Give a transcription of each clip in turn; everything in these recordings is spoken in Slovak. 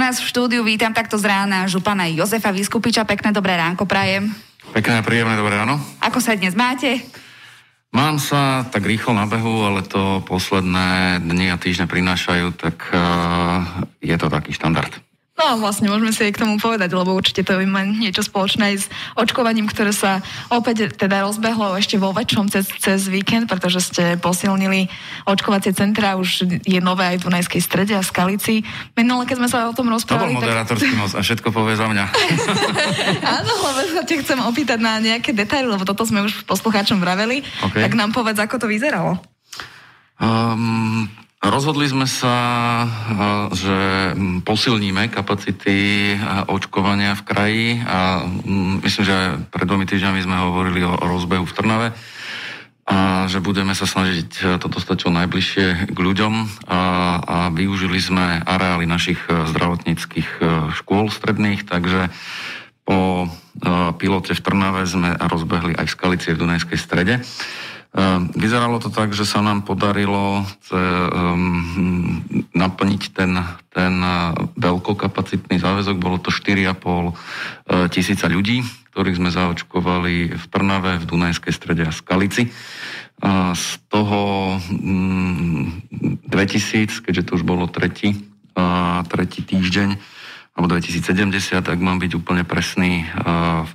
nás v štúdiu vítam takto z rána župana Jozefa Vyskupiča. Pekné dobré ránko prajem. Pekné a príjemné dobré ráno. Ako sa dnes máte? Mám sa tak rýchlo na behu, ale to posledné dni a týždne prinášajú, tak uh, je to taký štandard. No vlastne môžeme si aj k tomu povedať, lebo určite to má niečo spoločné aj s očkovaním, ktoré sa opäť teda rozbehlo ešte vo väčšom cez, cez víkend, pretože ste posilnili očkovacie centra, už je nové aj v Dunajskej strede a Skalici. Minule, keď sme sa o tom rozprávali... To bol moderátorský tak... a všetko povie za mňa. Áno, lebo sa ťa chcem opýtať na nejaké detaily, lebo toto sme už poslucháčom vraveli. Okay. Tak nám povedz, ako to vyzeralo. Um, Rozhodli sme sa, že posilníme kapacity očkovania v kraji a myslím, že pred dvomi týždňami sme hovorili o rozbehu v Trnave a že budeme sa snažiť to dostať čo najbližšie k ľuďom a, a využili sme areály našich zdravotníckých škôl stredných, takže po pilote v Trnave sme rozbehli aj v Skalici v Dunajskej strede. Ehm, vyzeralo to tak, že sa nám podarilo ehm, naplniť ten, ten e, veľkokapacitný záväzok. Bolo to 4,5 e, tisíca ľudí, ktorých sme zaočkovali v Trnave, v Dunajskej strede a Skalici. Z toho 2000, mm, keďže to už bolo tretí, tretí týždeň, alebo 2070, ak mám byť úplne presný,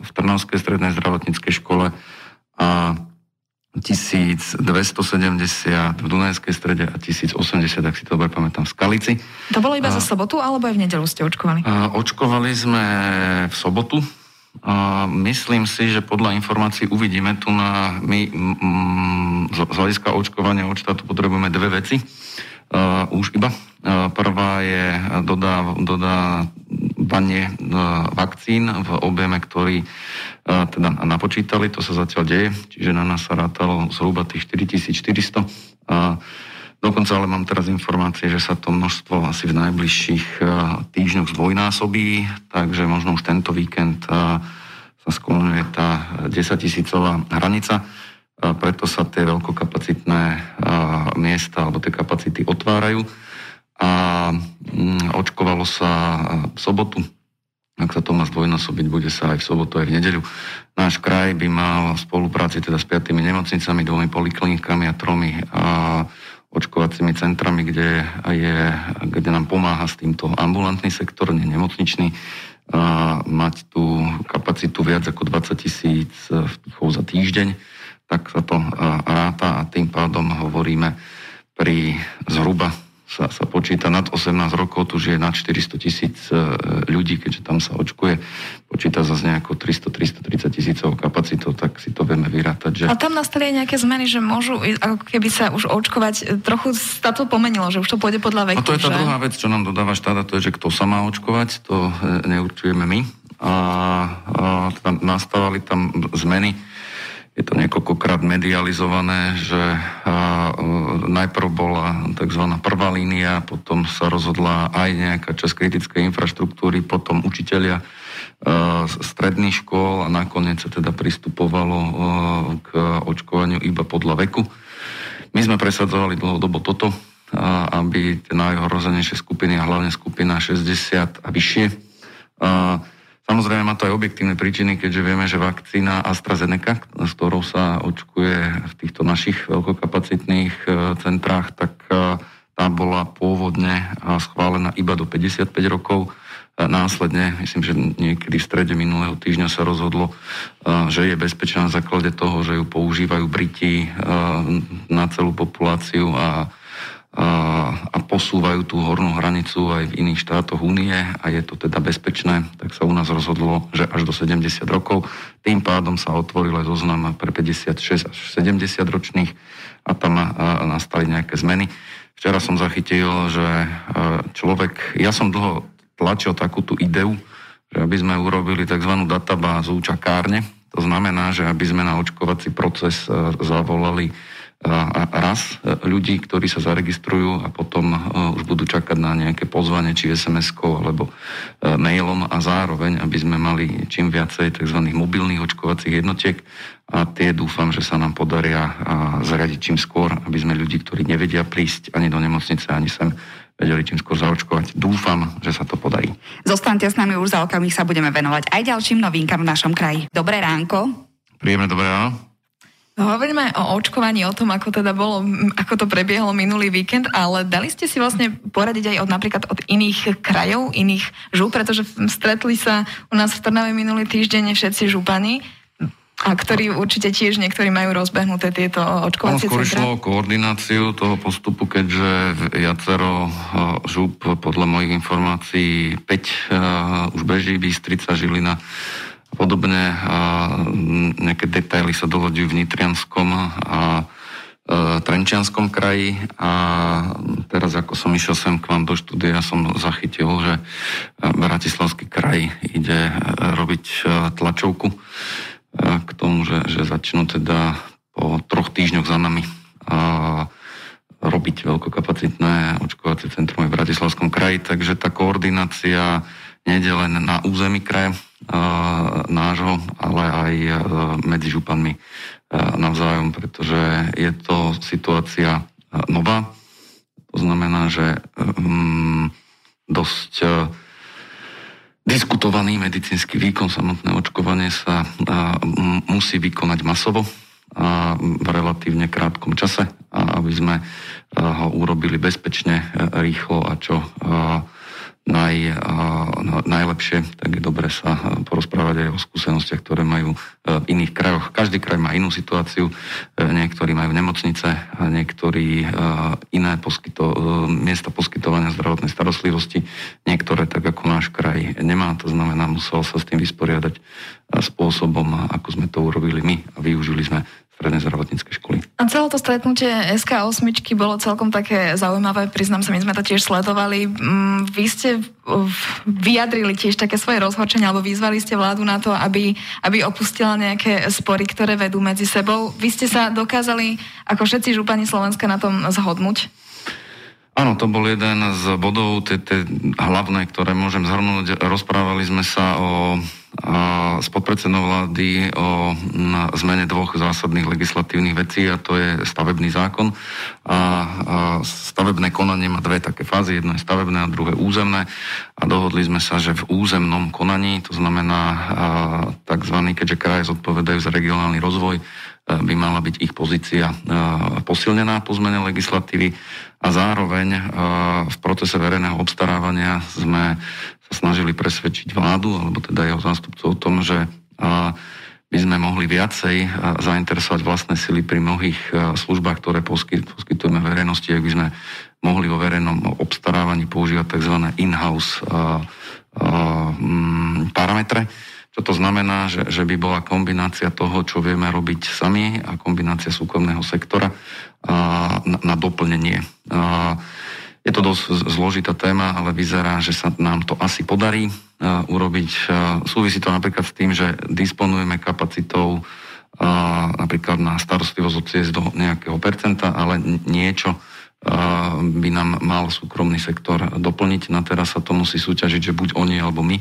v Trnavskej strednej zdravotníckej škole a 1270 v Dunajskej strede a 1080, ak si to dobre pamätám, v Skalici. To bolo iba a, za sobotu, alebo aj v nedelu ste očkovali? A, očkovali sme v sobotu. A myslím si, že podľa informácií uvidíme tu na... My mm, z hľadiska očkovania od štátu potrebujeme dve veci. Uh, už iba. Uh, prvá je dodá, dodávanie uh, vakcín v objeme, ktorý teda napočítali, to sa zatiaľ deje, čiže na nás sa rátalo zhruba tých 4400. A dokonca ale mám teraz informácie, že sa to množstvo asi v najbližších týždňoch zdvojnásobí, takže možno už tento víkend sa sklonuje tá 10 tisícová hranica. Preto sa tie veľkokapacitné miesta alebo tie kapacity otvárajú. A mm, očkovalo sa v sobotu ak sa to má zdvojnásobiť, bude sa aj v sobotu, aj v nedeľu. Náš kraj by mal v spolupráci teda s piatými nemocnicami, dvomi poliklinikami a tromi a očkovacími centrami, kde, je, kde nám pomáha s týmto ambulantný sektor, nie nemocničný, a mať tú kapacitu viac ako 20 tisíc vtichov za týždeň, tak sa to ráta a tým pádom hovoríme pri zhruba sa, sa počíta nad 18 rokov, tu je nad 400 tisíc e, ľudí, keďže tam sa očkuje, počíta sa z nejakou 300-330 tisícov kapacitou, tak si to vieme vyrátať. Že... A tam nastali nejaké zmeny, že môžu, ako keby sa už očkovať, e, trochu sa to pomenilo, že už to pôjde podľa veku. A to je tá že? druhá vec, čo nám dodáva štát, to je, že kto sa má očkovať, to e, neurčujeme my. A, a tam nastávali tam zmeny, je to niekoľkokrát medializované, že a, najprv bola tzv. prvá línia, potom sa rozhodla aj nejaká časť kritickej infraštruktúry, potom učitelia a, stredných škôl a nakoniec sa teda pristupovalo a, k očkovaniu iba podľa veku. My sme presadzovali dlhodobo toto, aby tie najohrozenejšie skupiny a hlavne skupina 60 a vyššie Samozrejme má to aj objektívne príčiny, keďže vieme, že vakcína AstraZeneca, s ktorou sa očkuje v týchto našich veľkokapacitných e, centrách, tak e, tá bola pôvodne e, schválená iba do 55 rokov. Následne, myslím, že niekedy v strede minulého týždňa sa rozhodlo, že je bezpečná na základe toho, že ju používajú Briti na celú populáciu a a posúvajú tú hornú hranicu aj v iných štátoch únie a je to teda bezpečné, tak sa u nás rozhodlo, že až do 70 rokov. Tým pádom sa otvoril aj zoznam pre 56 až 70 ročných a tam nastali nejaké zmeny. Včera som zachytil, že človek, ja som dlho tlačil takú tú ideu, že aby sme urobili tzv. databázu čakárne, to znamená, že aby sme na očkovací proces zavolali raz ľudí, ktorí sa zaregistrujú a potom už budú čakať na nejaké pozvanie, či SMS-kou alebo mailom a zároveň, aby sme mali čím viacej tzv. mobilných očkovacích jednotiek a tie dúfam, že sa nám podaria zariadiť čím skôr, aby sme ľudí, ktorí nevedia prísť ani do nemocnice, ani sem vedeli čím skôr zaočkovať. Dúfam, že sa to podarí. Zostaňte s nami, už za okamih sa budeme venovať aj ďalším novinkám v našom kraji. Dobré ránko. Príjemné dobré ráno. Hovoríme o očkovaní, o tom, ako teda bolo, ako to prebiehalo minulý víkend, ale dali ste si vlastne poradiť aj od napríklad od iných krajov, iných žúb, pretože stretli sa u nás v Trnave minulý týždeň všetci župani a ktorí určite tiež niektorí majú rozbehnuté tieto očkovacie centra? skôr koordináciu toho postupu, keďže viacero žúb, podľa mojich informácií, 5 už beží, Bystrica, Žilina podobne. Nejaké detaily sa doľadujú v Nitrianskom a Trenčianskom kraji a teraz ako som išiel sem k vám do štúdia, som zachytil, že Bratislavský kraj ide robiť tlačovku k tomu, že, že začnú teda po troch týždňoch za nami robiť veľkokapacitné očkovacie centrum v Bratislavskom kraji, takže tá koordinácia nejde len na území kraja nášho, ale aj medzi županmi navzájom, pretože je to situácia nová. To znamená, že um, dosť diskutovaný medicínsky výkon, samotné očkovanie sa musí vykonať masovo a v relatívne krátkom čase, aby sme ho urobili bezpečne, rýchlo a čo naj, no, najlepšie, tak je dobre sa porozprávať aj o skúsenostiach, ktoré majú e, v iných krajoch. Každý kraj má inú situáciu, niektorí majú nemocnice, niektorí iné poskyto, miesta poskytovania zdravotnej starostlivosti, niektoré tak ako náš kraj nemá, to znamená, musel sa s tým vysporiadať spôsobom, ako sme to urobili my. A využili sme strednej zdravotníckej školy. A celé to stretnutie SK8 bolo celkom také zaujímavé, priznám sa, my sme to tiež sledovali. Mm, vy ste vyjadrili tiež také svoje rozhorčenie, alebo vyzvali ste vládu na to, aby, aby opustila nejaké spory, ktoré vedú medzi sebou. Vy ste sa dokázali, ako všetci župani Slovenska, na tom zhodnúť? Áno, to bol jeden z bodov, tie, tie hlavné, ktoré môžem zhrnúť. Rozprávali sme sa o s podpredsednou vlády o zmene dvoch zásadných legislatívnych vecí a to je stavebný zákon. A, stavebné konanie má dve také fázy, jedno je stavebné a druhé územné a dohodli sme sa, že v územnom konaní, to znamená tzv. keďže kraje zodpovedajú za regionálny rozvoj, by mala byť ich pozícia posilnená po zmene legislatívy a zároveň v procese verejného obstarávania sme snažili presvedčiť vládu, alebo teda jeho zástupcov o tom, že by sme mohli viacej zainteresovať vlastné sily pri mnohých službách, ktoré poskytujeme verejnosti, ak by sme mohli vo verejnom obstarávaní používať tzv. in-house mm, parametre. Čo to znamená, že, že by bola kombinácia toho, čo vieme robiť sami a kombinácia súkromného sektora na, na doplnenie. Je to dosť zložitá téma, ale vyzerá, že sa nám to asi podarí uh, urobiť. Uh, súvisí to napríklad s tým, že disponujeme kapacitou uh, napríklad na starostlivosť od ciest do nejakého percenta, ale niečo by nám mal súkromný sektor doplniť. Na teraz sa to musí súťažiť, že buď oni alebo my.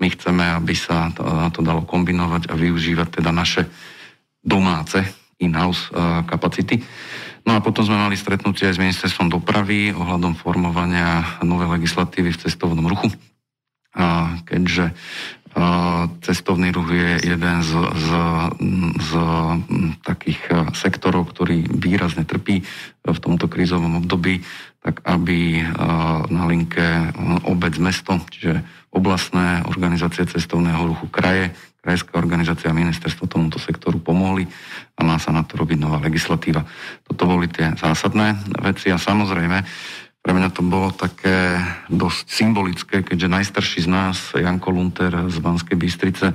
My chceme, aby sa to, to dalo kombinovať a využívať teda naše domáce in-house kapacity. No a potom sme mali stretnutie aj s ministerstvom dopravy ohľadom formovania novej legislatívy v cestovnom ruchu. A keďže cestovný ruch je jeden z, z, z takých sektorov, ktorý výrazne trpí v tomto krízovom období, tak aby na linke obec, mesto, čiže oblastné organizácie cestovného ruchu kraje, krajská organizácia a ministerstvo tomuto sektoru pomohli a má sa na to robiť nová legislatíva. Toto boli tie zásadné veci a samozrejme pre mňa to bolo také dosť symbolické, keďže najstarší z nás, Janko Lunter z Banskej Bystrice,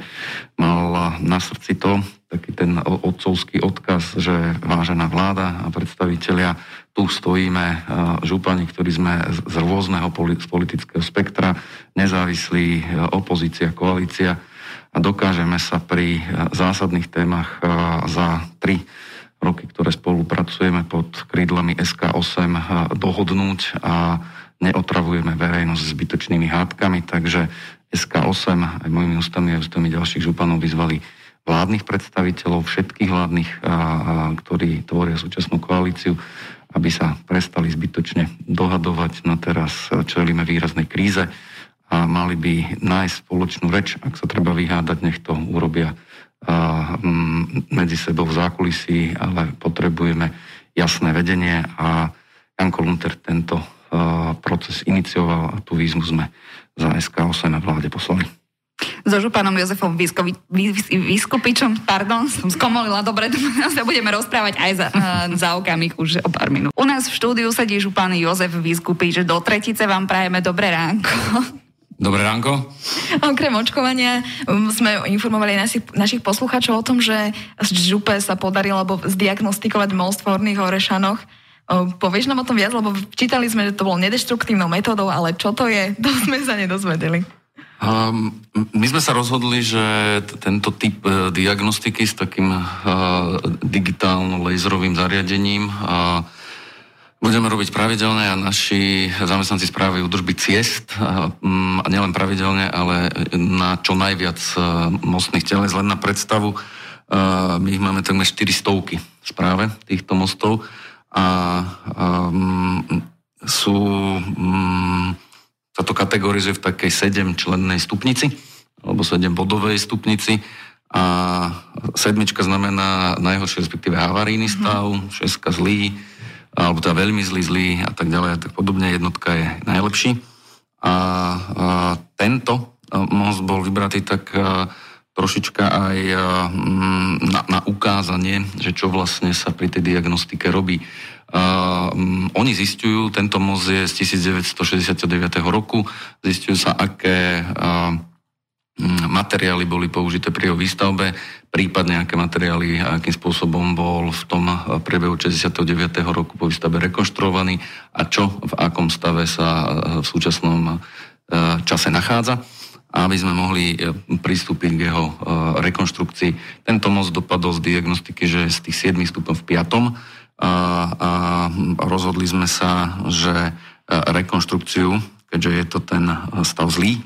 mal na srdci to, taký ten otcovský odkaz, že vážená vláda a predstavitelia, tu stojíme župani, ktorí sme z rôzneho politického spektra, nezávislí, opozícia, koalícia, a dokážeme sa pri zásadných témach za tri roky, ktoré spolupracujeme pod krídlami SK8 dohodnúť a neotravujeme verejnosť zbytočnými hádkami, takže SK8 aj mojimi ústami a ústami ďalších županov vyzvali vládnych predstaviteľov, všetkých vládnych, a, a, ktorí tvoria súčasnú koalíciu, aby sa prestali zbytočne dohadovať. No teraz čelíme výraznej kríze a mali by nájsť spoločnú reč. Ak sa treba vyhádať, nech to urobia medzi sebou v zákulisí, ale potrebujeme jasné vedenie a Janko Lunter tento proces inicioval a tú výzvu sme za SK8 na vláde poslali so županom Jozefom Vyskupičom, pardon, som skomolila, dobre, sa budeme rozprávať aj za, za okamih už o pár minút. U nás v štúdiu sedí župan Jozef Vyskupič, do tretice vám prajeme dobré ránko. Dobré ránko. Okrem očkovania um, sme informovali našich, našich poslucháčov o tom, že z župe sa podarilo zdiagnostikovať most v Horných Orešanoch. Povieš nám o tom viac, lebo čítali sme, že to bolo nedeštruktívnou metódou, ale čo to je, to sme sa nedozvedeli. Um, my sme sa rozhodli, že t- tento typ uh, diagnostiky s takým uh, digitálno-laserovým zariadením uh, budeme robiť pravidelne a naši zamestnanci správy údržby ciest um, a nielen pravidelne, ale na čo najviac uh, mostných teles. Len na predstavu, uh, my ich máme takmer 400 v správe týchto mostov a um, sú um, sa to kategorizuje v takej 7 člennej stupnici, alebo 7 bodovej stupnici a sedmička znamená najhorší, respektíve havarijný mhm. stav, šeska zlý, alebo teda veľmi zlý, zlý a tak ďalej a tak podobne. Jednotka je najlepší. A, a tento most bol vybratý tak a, trošička aj a, na, na ukázanie, že čo vlastne sa pri tej diagnostike robí. Uh, um, oni zistujú, tento most je z 1969 roku, zistujú sa, aké uh, materiály boli použité pri jeho výstavbe, prípadne aké materiály a akým spôsobom bol v tom priebehu 69. roku po výstavbe rekonštruovaný a čo v akom stave sa v súčasnom čase nachádza aby sme mohli pristúpiť k jeho rekonštrukcii. Tento most dopadol z diagnostiky, že z tých 7 stupňov v 5 a, a rozhodli sme sa, že rekonštrukciu, keďže je to ten stav zlý,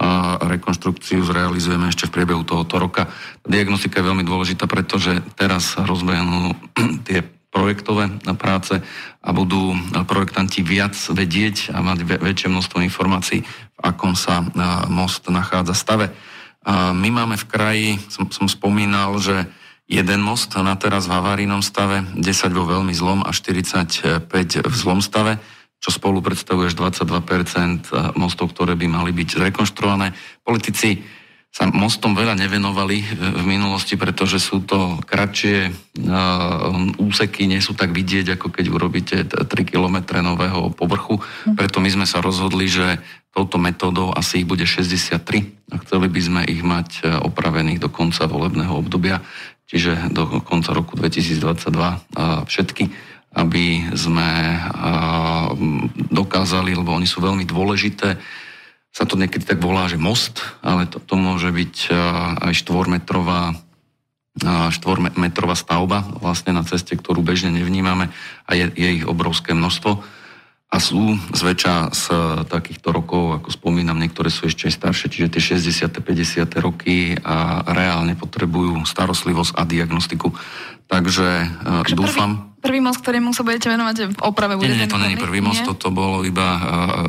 a rekonštrukciu zrealizujeme ešte v priebehu tohoto roka. Diagnostika je veľmi dôležitá, pretože teraz rozbehnú tie projektové práce a budú projektanti viac vedieť a mať väčšie množstvo informácií, v akom sa most nachádza stave. My máme v kraji, som, som spomínal, že jeden most na teraz v havarínom stave, 10 vo veľmi zlom a 45 v zlom stave, čo spolu predstavuje až 22% mostov, ktoré by mali byť zrekonštruované. Politici sa mostom veľa nevenovali v minulosti, pretože sú to kratšie úseky, nie sú tak vidieť, ako keď urobíte 3 km nového povrchu. Mhm. Preto my sme sa rozhodli, že touto metódou asi ich bude 63 a chceli by sme ich mať opravených do konca volebného obdobia čiže do konca roku 2022 všetky, aby sme dokázali, lebo oni sú veľmi dôležité, sa to niekedy tak volá, že most, ale to, to môže byť aj štvormetrová štvormetrová stavba vlastne na ceste, ktorú bežne nevnímame a je, je ich obrovské množstvo a sú zväčša z takýchto rokov, ako spomínam, niektoré sú ešte aj staršie, čiže tie 60. 50. roky a reálne potrebujú starostlivosť a diagnostiku. Takže Takže dúfam... Prvý, prvý most, ktorému sa budete venovať v oprave bude... Nie, nie, to nie je prvý most, toto bolo iba uh,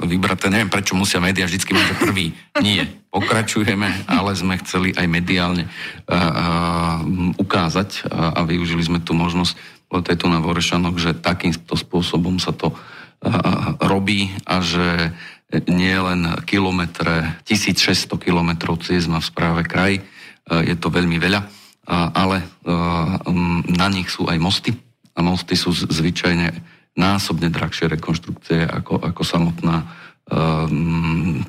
vybraté. Neviem, prečo musia médiá vždy mať prvý. Nie. Pokračujeme, ale sme chceli aj mediálne uh, uh, ukázať uh, a využili sme tú možnosť, lebo to je tu na Vorešanok, že takýmto spôsobom sa to robí a že nie len kilometre, 1600 kilometrov ciest má v správe kraj, je to veľmi veľa, ale na nich sú aj mosty a mosty sú zvyčajne násobne drahšie rekonštrukcie ako, ako samotná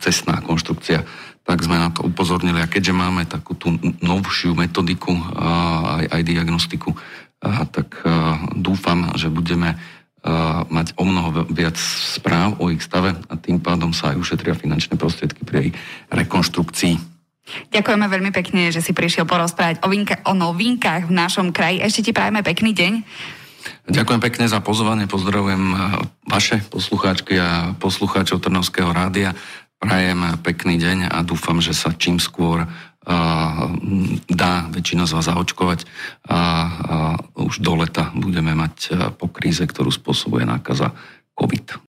cestná konštrukcia. Tak sme na to upozornili a keďže máme takú tú novšiu metodiku aj, aj diagnostiku, tak dúfam, že budeme mať o mnoho viac správ o ich stave a tým pádom sa aj ušetria finančné prostriedky pri jej rekonštrukcii. Ďakujeme veľmi pekne, že si prišiel porozprávať o, vinka, o novinkách v našom kraji. Ešte ti prajeme pekný deň. Ďakujem pekne za pozvanie, pozdravujem eh, vaše poslucháčky a poslucháčov Trnovského rádia. Prajem pekný deň a dúfam, že sa čím skôr uh, dá väčšina z vás zaočkovať a už do leta budeme mať uh, po kríze, ktorú spôsobuje nákaza COVID.